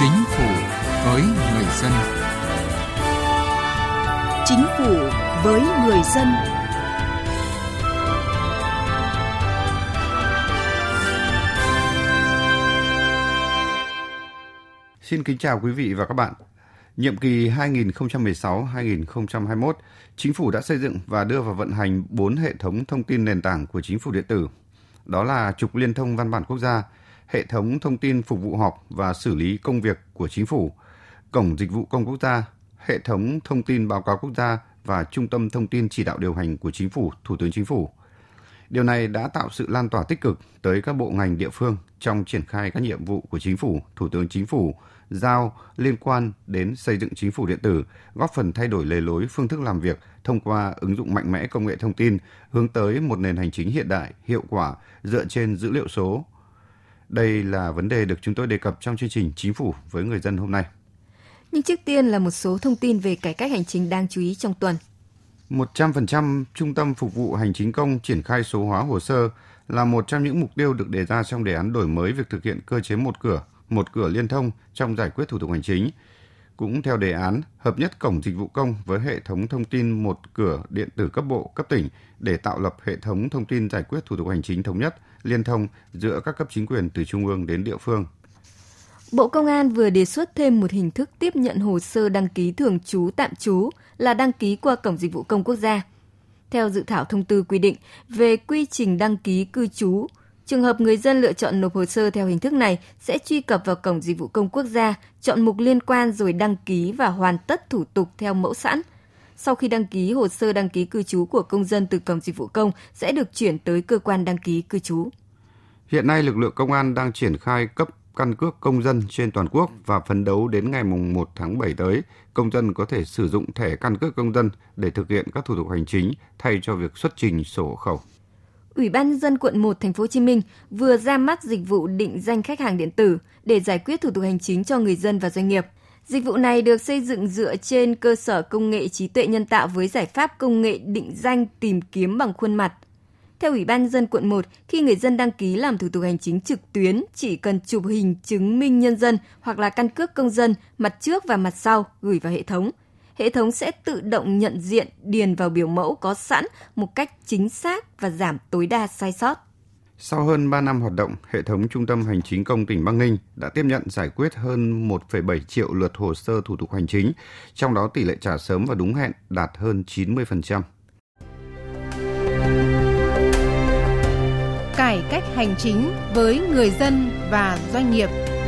Chính phủ với người dân. Chính phủ với người dân. Xin kính chào quý vị và các bạn. Nhiệm kỳ 2016-2021, Chính phủ đã xây dựng và đưa vào vận hành 4 hệ thống thông tin nền tảng của Chính phủ điện tử. Đó là trục liên thông văn bản quốc gia, hệ thống thông tin phục vụ họp và xử lý công việc của Chính phủ, cổng dịch vụ công quốc gia, hệ thống thông tin báo cáo quốc gia và trung tâm thông tin chỉ đạo điều hành của Chính phủ, Thủ tướng Chính phủ. Điều này đã tạo sự lan tỏa tích cực tới các bộ ngành địa phương trong triển khai các nhiệm vụ của Chính phủ, Thủ tướng Chính phủ giao liên quan đến xây dựng chính phủ điện tử, góp phần thay đổi lề lối phương thức làm việc thông qua ứng dụng mạnh mẽ công nghệ thông tin, hướng tới một nền hành chính hiện đại, hiệu quả dựa trên dữ liệu số. Đây là vấn đề được chúng tôi đề cập trong chương trình Chính phủ với người dân hôm nay. Nhưng trước tiên là một số thông tin về cải cách hành chính đáng chú ý trong tuần. 100% trung tâm phục vụ hành chính công triển khai số hóa hồ sơ là một trong những mục tiêu được đề ra trong đề án đổi mới việc thực hiện cơ chế một cửa, một cửa liên thông trong giải quyết thủ tục hành chính. Cũng theo đề án, hợp nhất cổng dịch vụ công với hệ thống thông tin một cửa điện tử cấp bộ, cấp tỉnh để tạo lập hệ thống thông tin giải quyết thủ tục hành chính thống nhất, liên thông giữa các cấp chính quyền từ trung ương đến địa phương. Bộ Công an vừa đề xuất thêm một hình thức tiếp nhận hồ sơ đăng ký thường trú tạm trú là đăng ký qua Cổng Dịch vụ Công Quốc gia. Theo dự thảo thông tư quy định về quy trình đăng ký cư trú, trường hợp người dân lựa chọn nộp hồ sơ theo hình thức này sẽ truy cập vào Cổng Dịch vụ Công Quốc gia, chọn mục liên quan rồi đăng ký và hoàn tất thủ tục theo mẫu sẵn. Sau khi đăng ký, hồ sơ đăng ký cư trú của công dân từ Cổng Dịch vụ Công sẽ được chuyển tới cơ quan đăng ký cư trú. Hiện nay, lực lượng công an đang triển khai cấp căn cước công dân trên toàn quốc và phấn đấu đến ngày 1 tháng 7 tới, công dân có thể sử dụng thẻ căn cước công dân để thực hiện các thủ tục hành chính thay cho việc xuất trình sổ hộ khẩu. Ủy ban nhân dân quận 1 thành phố Hồ Chí Minh vừa ra mắt dịch vụ định danh khách hàng điện tử để giải quyết thủ tục hành chính cho người dân và doanh nghiệp. Dịch vụ này được xây dựng dựa trên cơ sở công nghệ trí tuệ nhân tạo với giải pháp công nghệ định danh tìm kiếm bằng khuôn mặt – theo Ủy ban dân quận 1, khi người dân đăng ký làm thủ tục hành chính trực tuyến, chỉ cần chụp hình chứng minh nhân dân hoặc là căn cước công dân mặt trước và mặt sau gửi vào hệ thống. Hệ thống sẽ tự động nhận diện điền vào biểu mẫu có sẵn một cách chính xác và giảm tối đa sai sót. Sau hơn 3 năm hoạt động, hệ thống Trung tâm Hành chính công tỉnh Bắc Ninh đã tiếp nhận giải quyết hơn 1,7 triệu lượt hồ sơ thủ tục hành chính, trong đó tỷ lệ trả sớm và đúng hẹn đạt hơn 90%. cải cách hành chính với người dân và doanh nghiệp.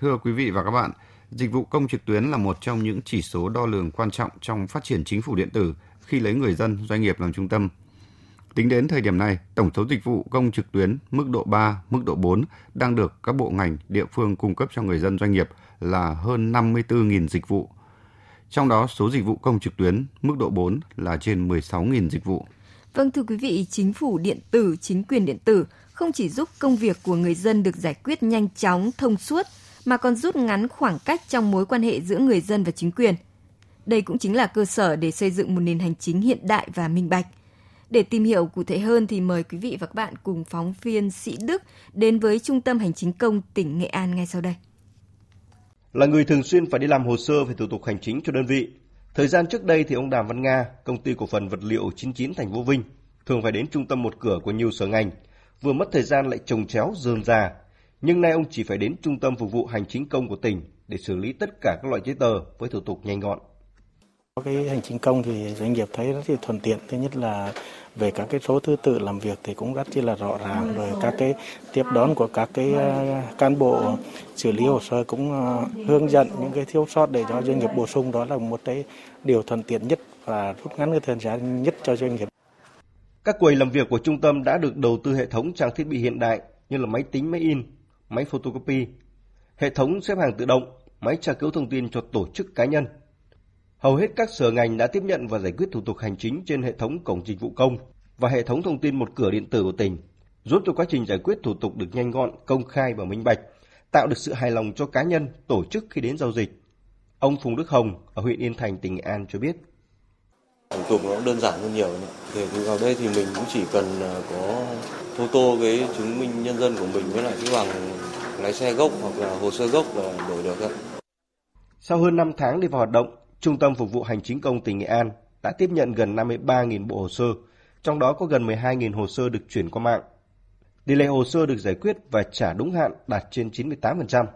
Thưa quý vị và các bạn, dịch vụ công trực tuyến là một trong những chỉ số đo lường quan trọng trong phát triển chính phủ điện tử khi lấy người dân, doanh nghiệp làm trung tâm. Tính đến thời điểm này, tổng số dịch vụ công trực tuyến mức độ 3, mức độ 4 đang được các bộ ngành, địa phương cung cấp cho người dân doanh nghiệp là hơn 54.000 dịch vụ, trong đó, số dịch vụ công trực tuyến mức độ 4 là trên 16.000 dịch vụ. Vâng thưa quý vị, chính phủ điện tử, chính quyền điện tử không chỉ giúp công việc của người dân được giải quyết nhanh chóng, thông suốt, mà còn rút ngắn khoảng cách trong mối quan hệ giữa người dân và chính quyền. Đây cũng chính là cơ sở để xây dựng một nền hành chính hiện đại và minh bạch. Để tìm hiểu cụ thể hơn thì mời quý vị và các bạn cùng phóng viên Sĩ Đức đến với Trung tâm Hành chính công tỉnh Nghệ An ngay sau đây là người thường xuyên phải đi làm hồ sơ về thủ tục hành chính cho đơn vị. Thời gian trước đây thì ông Đàm Văn Nga, công ty cổ phần vật liệu 99 thành phố Vinh, thường phải đến trung tâm một cửa của nhiều sở ngành, vừa mất thời gian lại trồng chéo dườm già. Nhưng nay ông chỉ phải đến trung tâm phục vụ hành chính công của tỉnh để xử lý tất cả các loại giấy tờ với thủ tục nhanh gọn. Cái hành chính công thì doanh nghiệp thấy rất là thuận tiện. Thứ nhất là về các cái số thứ tự làm việc thì cũng rất là rõ ràng rồi các cái tiếp đón của các cái ờ, cán bộ xử lý hồ sơ cũng ờ, hướng dẫn những cái thiếu sót để cho doanh nghiệp bổ sung đó là một cái điều thuận tiện nhất và rút ngắn cái thời gian nhất cho doanh nghiệp. Các quầy làm việc của trung tâm đã được đầu tư hệ thống trang thiết bị hiện đại như là máy tính máy in, máy photocopy, hệ thống xếp hàng tự động, máy tra cứu thông tin cho tổ chức cá nhân Hầu hết các sở ngành đã tiếp nhận và giải quyết thủ tục hành chính trên hệ thống cổng dịch vụ công và hệ thống thông tin một cửa điện tử của tỉnh, giúp cho quá trình giải quyết thủ tục được nhanh gọn, công khai và minh bạch, tạo được sự hài lòng cho cá nhân, tổ chức khi đến giao dịch. Ông Phùng Đức Hồng ở huyện Yên Thành, tỉnh Nghệ An cho biết. Tục nó đơn giản hơn nhiều. Để thì vào đây thì mình cũng chỉ cần à, có photo cái chứng minh nhân dân của mình với lại cái bằng lái xe gốc hoặc là hồ sơ gốc là đổi được. Sau hơn 5 tháng đi vào hoạt động, Trung tâm Phục vụ Hành chính công tỉnh Nghệ An đã tiếp nhận gần 53.000 bộ hồ sơ, trong đó có gần 12.000 hồ sơ được chuyển qua mạng. Tỷ lệ hồ sơ được giải quyết và trả đúng hạn đạt trên 98%.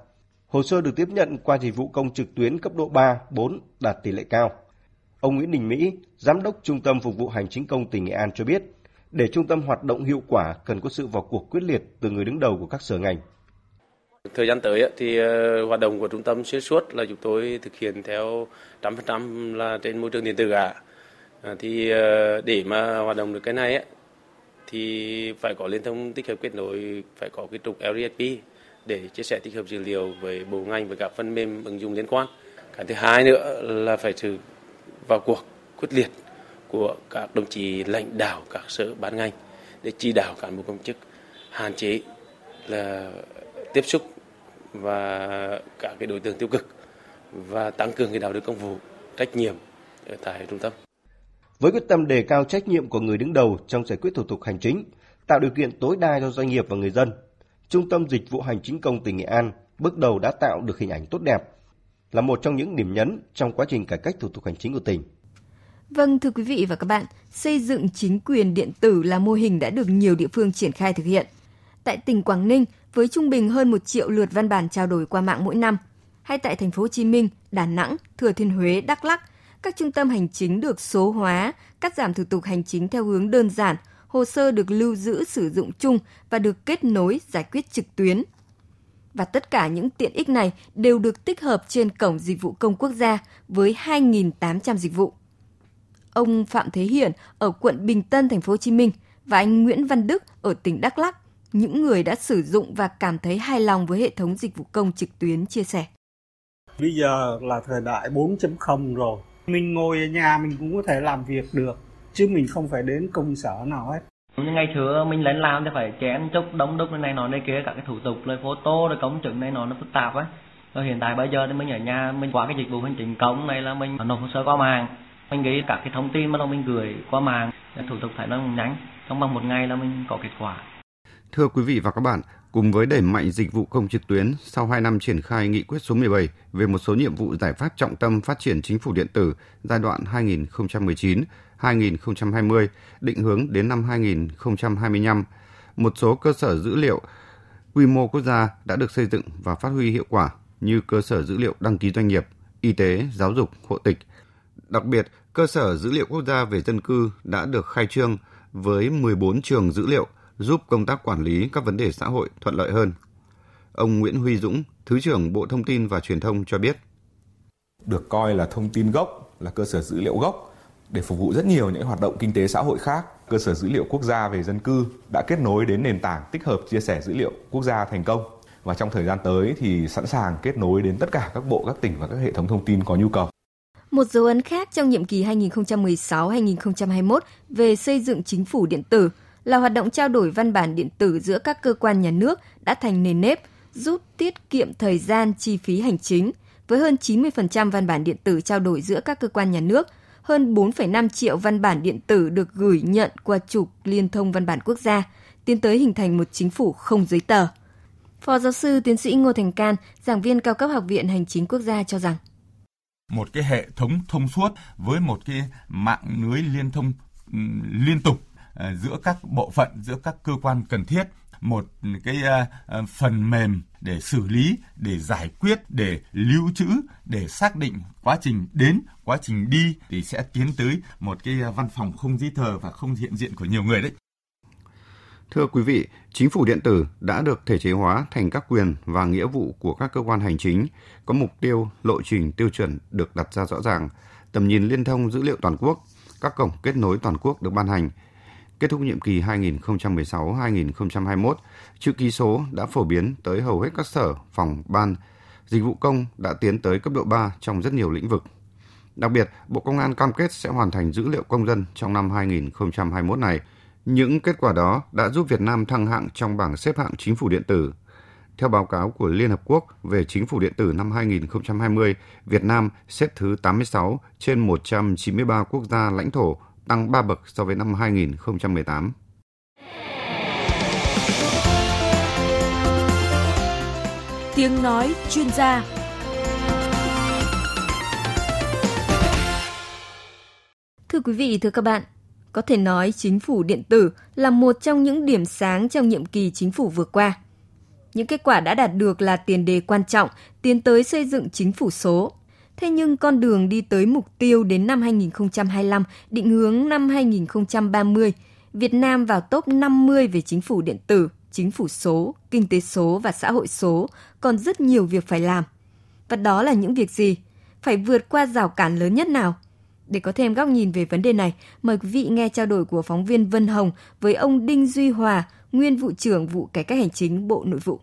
Hồ sơ được tiếp nhận qua dịch vụ công trực tuyến cấp độ 3, 4 đạt tỷ lệ cao. Ông Nguyễn Đình Mỹ, Giám đốc Trung tâm Phục vụ Hành chính công tỉnh Nghệ An cho biết, để trung tâm hoạt động hiệu quả cần có sự vào cuộc quyết liệt từ người đứng đầu của các sở ngành. Thời gian tới thì ờ, hoạt động của trung tâm xuyên suốt là chúng tôi thực hiện theo trăm phần trăm là trên môi trường điện tử cả. À, thì ờ, để mà hoạt động được cái này thì phải có liên thông tích hợp kết nối, phải có cái trục LRSP để chia sẻ tích hợp dữ liệu với bộ ngành với các phần mềm ứng dụng liên quan. Cái thứ hai nữa là phải sử vào cuộc quyết liệt của các đồng chí lãnh đạo các sở ban ngành để chỉ đạo cán bộ công chức hạn chế là tiếp xúc và các cái đối tượng tiêu cực và tăng cường cái đạo đức công vụ trách nhiệm ở tại trung tâm. Với quyết tâm đề cao trách nhiệm của người đứng đầu trong giải quyết thủ tục hành chính, tạo điều kiện tối đa cho doanh nghiệp và người dân, Trung tâm Dịch vụ Hành chính công tỉnh Nghệ An bước đầu đã tạo được hình ảnh tốt đẹp, là một trong những điểm nhấn trong quá trình cải cách thủ tục hành chính của tỉnh. Vâng, thưa quý vị và các bạn, xây dựng chính quyền điện tử là mô hình đã được nhiều địa phương triển khai thực hiện. Tại tỉnh Quảng Ninh, với trung bình hơn 1 triệu lượt văn bản trao đổi qua mạng mỗi năm, hay tại thành phố Hồ Chí Minh, Đà Nẵng, Thừa Thiên Huế, Đắk Lắk, các trung tâm hành chính được số hóa, cắt giảm thủ tục hành chính theo hướng đơn giản, hồ sơ được lưu giữ sử dụng chung và được kết nối giải quyết trực tuyến. Và tất cả những tiện ích này đều được tích hợp trên cổng dịch vụ công quốc gia với 2.800 dịch vụ. Ông Phạm Thế Hiển ở quận Bình Tân, thành phố Hồ Chí Minh và anh Nguyễn Văn Đức ở tỉnh Đắk Lắk, những người đã sử dụng và cảm thấy hài lòng với hệ thống dịch vụ công trực tuyến chia sẻ. Bây giờ là thời đại 4.0 rồi, mình ngồi ở nhà mình cũng có thể làm việc được chứ mình không phải đến công sở nào hết ngày xưa mình lên làm thì phải chén chúc đóng đúc này nọ đây kia các cái thủ tục rồi photo rồi công chứng này nọ nó phức tạp ấy. Rồi hiện tại bây giờ thì mình ở nhà mình qua cái dịch vụ hành chính công này là mình nộp hồ sơ qua mạng. Mình ghi các cái thông tin mà mình gửi qua mạng thủ tục phải nó nhanh. Trong vòng một ngày là mình có kết quả. Thưa quý vị và các bạn, cùng với đẩy mạnh dịch vụ công trực tuyến, sau 2 năm triển khai nghị quyết số 17 về một số nhiệm vụ giải pháp trọng tâm phát triển chính phủ điện tử giai đoạn 2020 định hướng đến năm 2025, một số cơ sở dữ liệu quy mô quốc gia đã được xây dựng và phát huy hiệu quả như cơ sở dữ liệu đăng ký doanh nghiệp, y tế, giáo dục, hộ tịch. Đặc biệt, cơ sở dữ liệu quốc gia về dân cư đã được khai trương với 14 trường dữ liệu giúp công tác quản lý các vấn đề xã hội thuận lợi hơn. Ông Nguyễn Huy Dũng, Thứ trưởng Bộ Thông tin và Truyền thông cho biết. Được coi là thông tin gốc, là cơ sở dữ liệu gốc để phục vụ rất nhiều những hoạt động kinh tế xã hội khác. Cơ sở dữ liệu quốc gia về dân cư đã kết nối đến nền tảng tích hợp chia sẻ dữ liệu quốc gia thành công và trong thời gian tới thì sẵn sàng kết nối đến tất cả các bộ, các tỉnh và các hệ thống thông tin có nhu cầu. Một dấu ấn khác trong nhiệm kỳ 2016-2021 về xây dựng chính phủ điện tử là hoạt động trao đổi văn bản điện tử giữa các cơ quan nhà nước đã thành nền nếp, giúp tiết kiệm thời gian chi phí hành chính. Với hơn 90% văn bản điện tử trao đổi giữa các cơ quan nhà nước, hơn 4,5 triệu văn bản điện tử được gửi nhận qua trục liên thông văn bản quốc gia, tiến tới hình thành một chính phủ không giấy tờ. Phó giáo sư tiến sĩ Ngô Thành Can, giảng viên cao cấp Học viện Hành chính Quốc gia cho rằng một cái hệ thống thông suốt với một cái mạng lưới liên thông ừ, liên tục ờ, giữa các bộ phận giữa các cơ quan cần thiết một cái uh, phần mềm để xử lý để giải quyết để lưu trữ để xác định quá trình đến quá trình đi thì sẽ tiến tới một cái ờ, văn phòng không giấy tờ và không hiện diện của nhiều người đấy. Thưa quý vị, chính phủ điện tử đã được thể chế hóa thành các quyền và nghĩa vụ của các cơ quan hành chính, có mục tiêu, lộ trình, tiêu chuẩn được đặt ra rõ ràng, tầm nhìn liên thông dữ liệu toàn quốc, các cổng kết nối toàn quốc được ban hành, Kết thúc nhiệm kỳ 2016-2021, chữ ký số đã phổ biến tới hầu hết các sở, phòng, ban. Dịch vụ công đã tiến tới cấp độ 3 trong rất nhiều lĩnh vực. Đặc biệt, Bộ Công an cam kết sẽ hoàn thành dữ liệu công dân trong năm 2021 này. Những kết quả đó đã giúp Việt Nam thăng hạng trong bảng xếp hạng chính phủ điện tử. Theo báo cáo của Liên Hợp Quốc về chính phủ điện tử năm 2020, Việt Nam xếp thứ 86 trên 193 quốc gia lãnh thổ, tăng 3 bậc so với năm 2018. Tiếng nói chuyên gia Thưa quý vị, thưa các bạn, có thể nói chính phủ điện tử là một trong những điểm sáng trong nhiệm kỳ chính phủ vừa qua. Những kết quả đã đạt được là tiền đề quan trọng tiến tới xây dựng chính phủ số. Thế nhưng con đường đi tới mục tiêu đến năm 2025, định hướng năm 2030, Việt Nam vào top 50 về chính phủ điện tử, chính phủ số, kinh tế số và xã hội số còn rất nhiều việc phải làm. Và đó là những việc gì? Phải vượt qua rào cản lớn nhất nào? Để có thêm góc nhìn về vấn đề này, mời quý vị nghe trao đổi của phóng viên Vân Hồng với ông Đinh Duy Hòa, nguyên vụ trưởng vụ cải cách hành chính Bộ Nội vụ.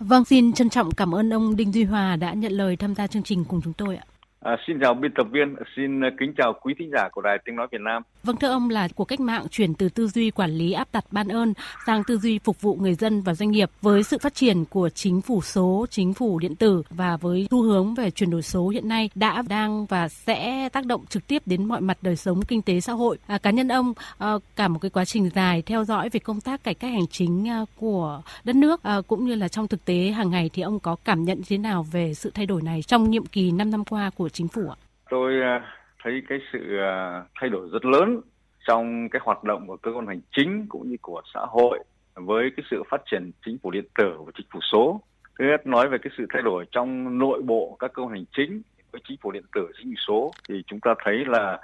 Vâng, xin trân trọng cảm ơn ông Đinh Duy Hòa đã nhận lời tham gia chương trình cùng chúng tôi ạ. À, xin chào biên tập viên, xin ờ, kính chào quý thính giả của Đài Tiếng Nói Việt Nam. Vâng thưa ông là cuộc cách mạng chuyển từ tư duy quản lý áp đặt ban ơn sang tư duy phục vụ người dân và doanh nghiệp với sự phát triển của chính phủ số, chính phủ điện tử và với xu hướng về chuyển đổi số hiện nay đã đang và sẽ tác động trực tiếp đến mọi mặt đời sống kinh tế xã hội. À, cá nhân ông à, cả một cái quá trình dài theo dõi về công tác cải cách hành chính à, của đất nước à, cũng như là trong thực tế hàng ngày thì ông có cảm nhận thế nào về sự thay đổi này trong nhiệm kỳ 5 năm qua của chính phủ ạ? Tôi ờ, thấy cái sự ờ, thay đổi rất lớn trong cái hoạt động của cơ quan hành chính cũng như của xã hội với cái sự phát triển chính phủ điện tử và chính phủ số. Thứ nhất nói về cái sự thay đổi trong nội bộ các cơ quan hành chính với chính phủ điện tử, chính phủ số thì chúng ta thấy là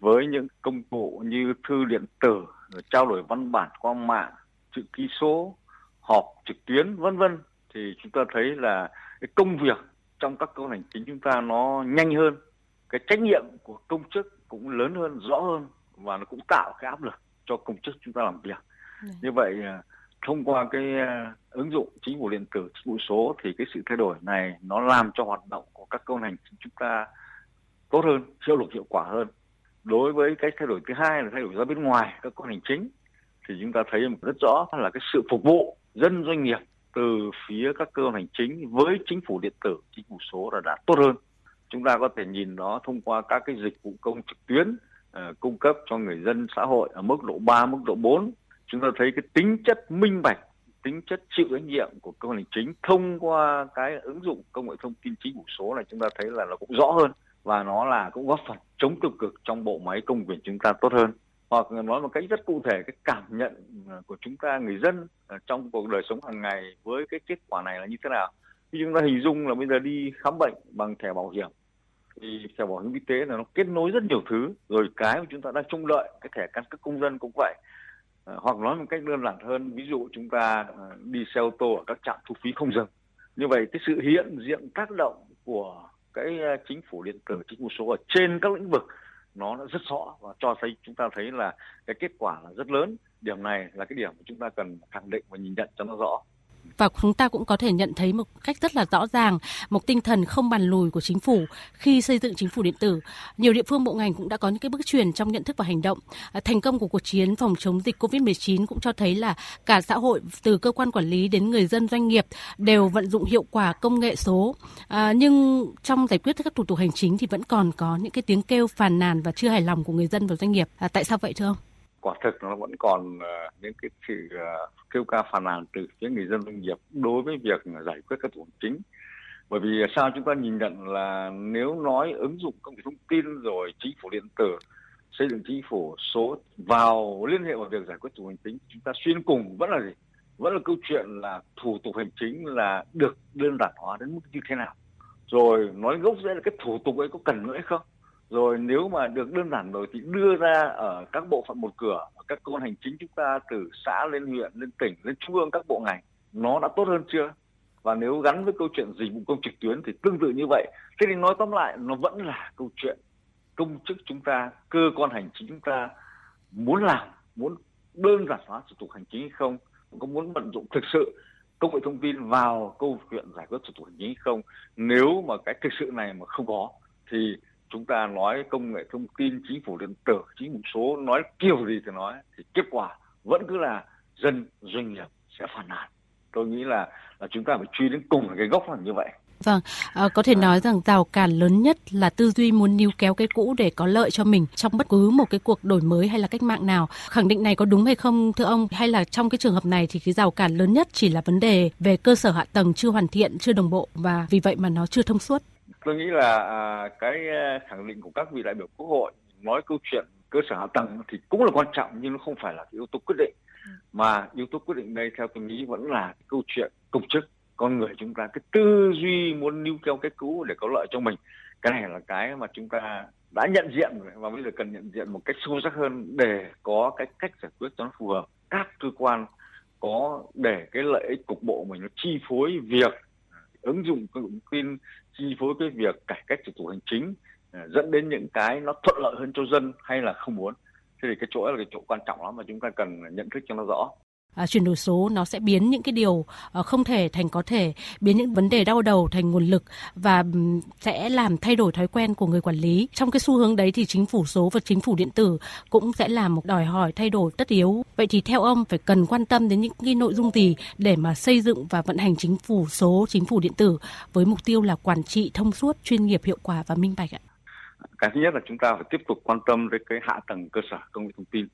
với những công cụ như thư điện tử, trao đổi văn bản qua mạng, chữ ký số, họp trực tuyến vân vân thì chúng ta thấy là cái công việc trong các cơ quan hành chính chúng ta nó nhanh hơn cái trách nhiệm của công chức cũng lớn hơn rõ hơn và nó cũng tạo cái áp lực cho công chức chúng ta làm việc ừ. như vậy à, thông qua cái à, ứng dụng chính phủ điện tử chính phủ số thì cái sự thay đổi này nó làm cho hoạt động của các cơ quan hành chính chúng ta tốt hơn hiệu lực hiệu quả hơn đối với cái thay đổi thứ hai là thay đổi ra bên ngoài các cơ quan hành chính thì chúng ta thấy rất rõ là cái sự phục vụ dân doanh nghiệp từ phía các cơ quan hành chính với chính phủ điện tử chính phủ số là đã tốt hơn. Chúng ta có thể nhìn nó thông qua các cái dịch vụ công trực tuyến uh, cung cấp cho người dân xã hội ở mức độ 3, mức độ 4 chúng ta thấy cái tính chất minh bạch tính chất chịu trách nhiệm của cơ quan hành chính thông qua cái ứng dụng công nghệ thông tin chính phủ số này chúng ta thấy là nó cũng rõ hơn và nó là cũng góp phần chống tiêu cực trong bộ máy công quyền chúng ta tốt hơn hoặc nói một cách rất cụ thể cái cảm nhận à, của chúng ta người dân à, trong cuộc đời sống hàng ngày với cái kết quả này là như thế nào? Khi chúng ta hình dung là bây giờ đi khám bệnh bằng thẻ bảo hiểm thì thẻ bảo hiểm y tế là nó kết nối rất nhiều thứ. Rồi cái mà chúng ta đang trông đợi cái thẻ căn cước công dân cũng vậy. À, hoặc nói một cách đơn giản hơn ví dụ chúng ta à, đi xe ô tô ở các trạm thu phí không dừng. Như vậy cái sự hiện diện tác động của cái chính phủ điện tử chính phủ số ở trên các lĩnh vực nó đã rất rõ và cho thấy, chúng ta thấy là cái kết quả là rất lớn. Điểm này là cái điểm mà chúng ta cần khẳng định và nhìn nhận cho nó rõ và chúng ta cũng có thể nhận thấy một cách rất là rõ ràng một tinh thần không bàn lùi của chính phủ khi xây dựng chính phủ điện tử. Nhiều địa phương bộ ngành cũng đã có những cái bước chuyển trong nhận thức và hành động. À, thành công của cuộc chiến phòng chống dịch Covid-19 cũng cho thấy là cả xã hội từ cơ quan quản lý đến người dân doanh nghiệp đều vận dụng hiệu quả công nghệ số. À, nhưng trong giải quyết các thủ tục hành chính thì vẫn còn có những cái tiếng kêu phàn nàn và chưa hài lòng của người dân và doanh nghiệp. À, tại sao vậy thưa ông? quả thực nó vẫn còn ờ, những cái sự ờ, kêu ca phàn nàn từ phía người dân doanh nghiệp đối với việc giải quyết các thủ tục chính. Bởi vì sao chúng ta nhìn nhận là nếu nói ứng dụng công nghệ thông tin rồi chính phủ điện tử, xây dựng chính phủ số vào liên hệ vào việc giải quyết thủ tục hành chính, chúng ta xuyên cùng vẫn là gì? Vẫn là câu chuyện là thủ tục hành chính là được đơn giản hóa đến mức như thế nào? Rồi nói gốc rễ là cái thủ tục ấy có cần nữa hay không? Rồi nếu mà được đơn giản rồi thì đưa ra ở các bộ phận một cửa, các cơ quan hành chính chúng ta từ xã lên huyện, lên tỉnh, lên trung ương, các bộ ngành, nó đã tốt hơn chưa? Và nếu gắn với câu chuyện dịch vụ công trực tuyến thì tương tự như vậy. Thế thì nói tóm lại, nó vẫn là câu chuyện công chức chúng ta, cơ quan hành chính chúng ta muốn làm, muốn đơn giản hóa thủ tục hành chính hay không, có muốn vận dụng thực sự công nghệ thông tin vào câu chuyện giải quyết thủ tục hành chính hay không. Nếu mà cái thực sự này mà không có, thì chúng ta nói công nghệ thông tin chính phủ điện tử chính phủ số nói kiểu gì thì nói thì kết quả vẫn cứ là dân doanh nghiệp sẽ phản nàn tôi nghĩ là là chúng ta phải truy đến cùng cái gốc là như vậy Vâng, à, có thể nói rằng rào cản lớn nhất là tư duy muốn níu kéo cái cũ để có lợi cho mình trong bất cứ một cái cuộc đổi mới hay là cách mạng nào. Khẳng định này có đúng hay không thưa ông? Hay là trong cái trường hợp này thì cái rào cản lớn nhất chỉ là vấn đề về cơ sở hạ tầng chưa hoàn thiện, chưa đồng bộ và vì vậy mà nó chưa thông suốt? Tôi nghĩ là à, cái ờ, khẳng định của các vị đại biểu quốc hội nói câu chuyện cơ sở hạ tầng thì cũng là quan trọng nhưng nó không phải là yếu tố quyết định. Mà yếu tố quyết định đây theo tôi nghĩ vẫn là câu chuyện công chức con người chúng ta cái tư duy muốn níu kéo cái cũ để có lợi cho mình. Cái này là cái mà chúng ta đã nhận diện và bây giờ cần nhận diện một cách sâu sắc hơn để có cái cách giải quyết cho nó phù hợp. Các cơ quan có để cái lợi ích cục bộ mình nó chi phối việc ứng dụng công nghệ tin chi phối cái việc cải cách thủ tục hành chính ờ, dẫn đến những cái nó thuận lợi hơn cho dân hay là không muốn. Thế thì cái chỗ là cái chỗ quan trọng lắm mà chúng ta cần nhận thức cho nó rõ à, chuyển đổi số nó sẽ biến những cái điều à, không thể thành có thể biến những vấn đề đau đầu thành nguồn lực và ừ, sẽ làm thay đổi thói quen của người quản lý. Trong cái xu hướng đấy thì chính phủ số và chính phủ điện tử cũng sẽ là một đòi hỏi thay đổi tất yếu. Vậy thì theo ông phải cần quan tâm đến những cái nội dung gì để mà xây dựng và vận hành chính phủ số chính phủ điện tử với mục tiêu là quản trị thông suốt chuyên nghiệp hiệu quả và minh bạch ạ? Cái thứ nhất là chúng ta phải tiếp tục quan tâm đến cái hạ tầng cơ sở công nghệ thông tin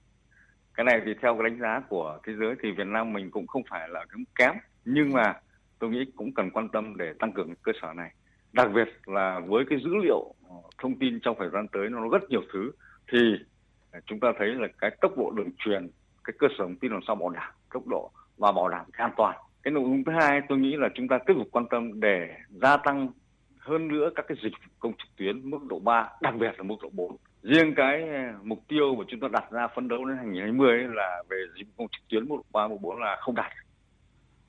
cái này thì theo cái đánh giá của thế giới thì Việt Nam mình cũng không phải là kém kém nhưng mà tôi nghĩ cũng cần quan tâm để tăng cường cơ sở này. Đặc biệt là với cái dữ liệu ờ, thông tin trong thời gian tới nó rất nhiều thứ thì chúng ta thấy là cái tốc độ đường truyền cái cơ sở thông tin làm sao bảo đảm tốc độ và bảo đảm cái an toàn. Cái nội dung thứ hai tôi nghĩ là chúng ta tiếp tục quan tâm để gia tăng hơn nữa các cái dịch vụ công trực tuyến mức độ 3, đặc biệt là mức độ 4 riêng cái ờ, mục tiêu mà chúng ta đặt ra phấn đấu đến 2020 là về dịch vụ công trực tuyến mức độ ba mức bốn là không đạt.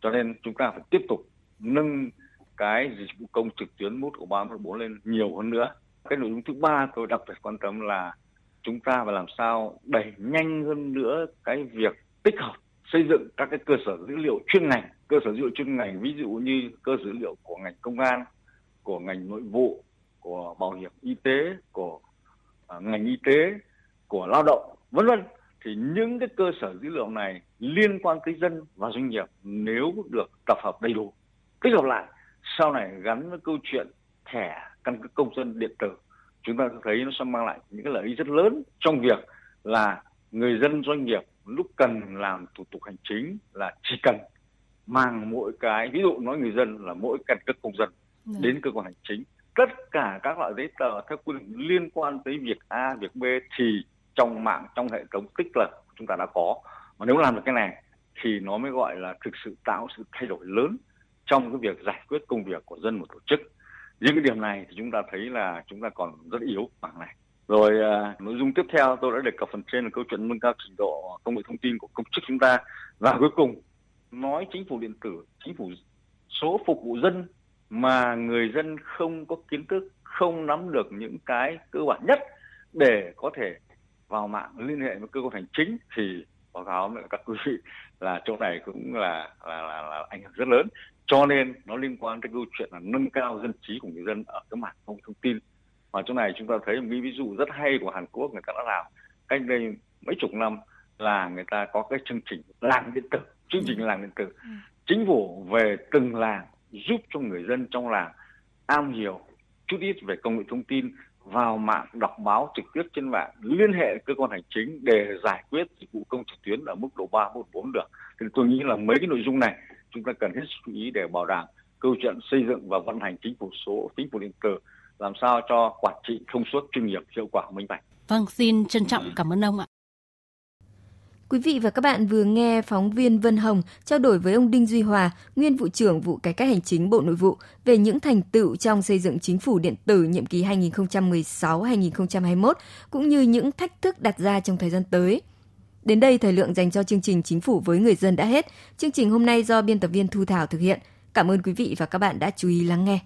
Cho nên chúng ta phải tiếp tục nâng cái dịch vụ công trực tuyến mức độ ba mức độ bốn lên nhiều hơn nữa. Cái nội dung thứ ba tôi đặc biệt quan tâm là chúng ta phải làm sao đẩy nhanh hơn nữa cái việc tích hợp xây dựng các cái cơ sở dữ liệu chuyên ngành, cơ sở dữ liệu chuyên ngành, ví dụ như cơ sở dữ liệu của ngành công an, của ngành nội vụ, của bảo hiểm y tế, của ngành y tế của lao động vân vân. Thì những cái cơ sở dữ liệu này liên quan tới dân và doanh nghiệp nếu được tập hợp đầy đủ tích hợp lại. Sau này gắn với câu chuyện thẻ căn cước công dân điện tử chúng ta thấy nó sẽ mang lại những cái lợi ích rất lớn trong việc là người dân doanh nghiệp lúc cần làm thủ tục hành chính là chỉ cần mang mỗi cái ví dụ nói người dân là mỗi căn cước công dân dạ. đến cơ quan hành chính tất cả các loại giấy tờ theo quy định liên quan tới việc A, việc B thì trong mạng, trong hệ thống tích lập chúng ta đã có. Mà nếu làm được cái này thì nó mới gọi là thực sự tạo sự thay đổi lớn trong cái việc giải quyết công việc của dân một tổ chức. Những cái điểm này thì chúng ta thấy là chúng ta còn rất yếu bằng này. Rồi à, nội dung tiếp theo tôi đã đề cập phần trên là câu chuyện nâng cao trình độ công nghệ thông tin của công chức chúng ta và cuối cùng nói chính phủ điện tử, chính phủ số phục vụ dân mà người dân không có kiến thức không nắm được những cái cơ bản nhất để có thể vào mạng liên hệ với cơ quan hành chính thì báo cáo với các quý vị là chỗ này cũng là là, là, là ảnh hưởng rất lớn. Cho nên nó liên quan tới câu chuyện là nâng cao dân trí của người dân ở cái mạng công thông tin. Và chỗ này chúng ta thấy một cái ví dụ rất hay của Hàn Quốc người ta đã làm cách đây mấy chục năm là người ta có cái chương trình làng điện tử chương trình làng điện tử. Ừ. chính phủ về từng làng giúp cho người dân trong làng am hiểu chút ít về công nghệ thông tin vào mạng đọc báo trực tiếp trên mạng liên hệ cơ quan hành chính để giải quyết dịch vụ công trực tuyến ở mức độ ba mức bốn được. Thì tôi nghĩ là mấy cái nội dung này chúng ta cần hết sức chú ý để bảo đảm câu chuyện xây dựng và vận hành chính phủ số, chính phủ điện tử làm sao cho quản trị thông suốt chuyên nghiệp hiệu quả minh bạch. Vâng, xin trân trọng cảm ơn ông ạ. Quý vị và các bạn vừa nghe phóng viên Vân Hồng trao đổi với ông Đinh Duy Hòa, nguyên vụ trưởng vụ cải cách hành chính Bộ Nội vụ về những thành tựu trong xây dựng chính phủ điện tử nhiệm kỳ 2016-2021 cũng như những thách thức đặt ra trong thời gian tới. Đến đây thời lượng dành cho chương trình Chính phủ với người dân đã hết. Chương trình hôm nay do biên tập viên Thu Thảo thực hiện. Cảm ơn quý vị và các bạn đã chú ý lắng nghe.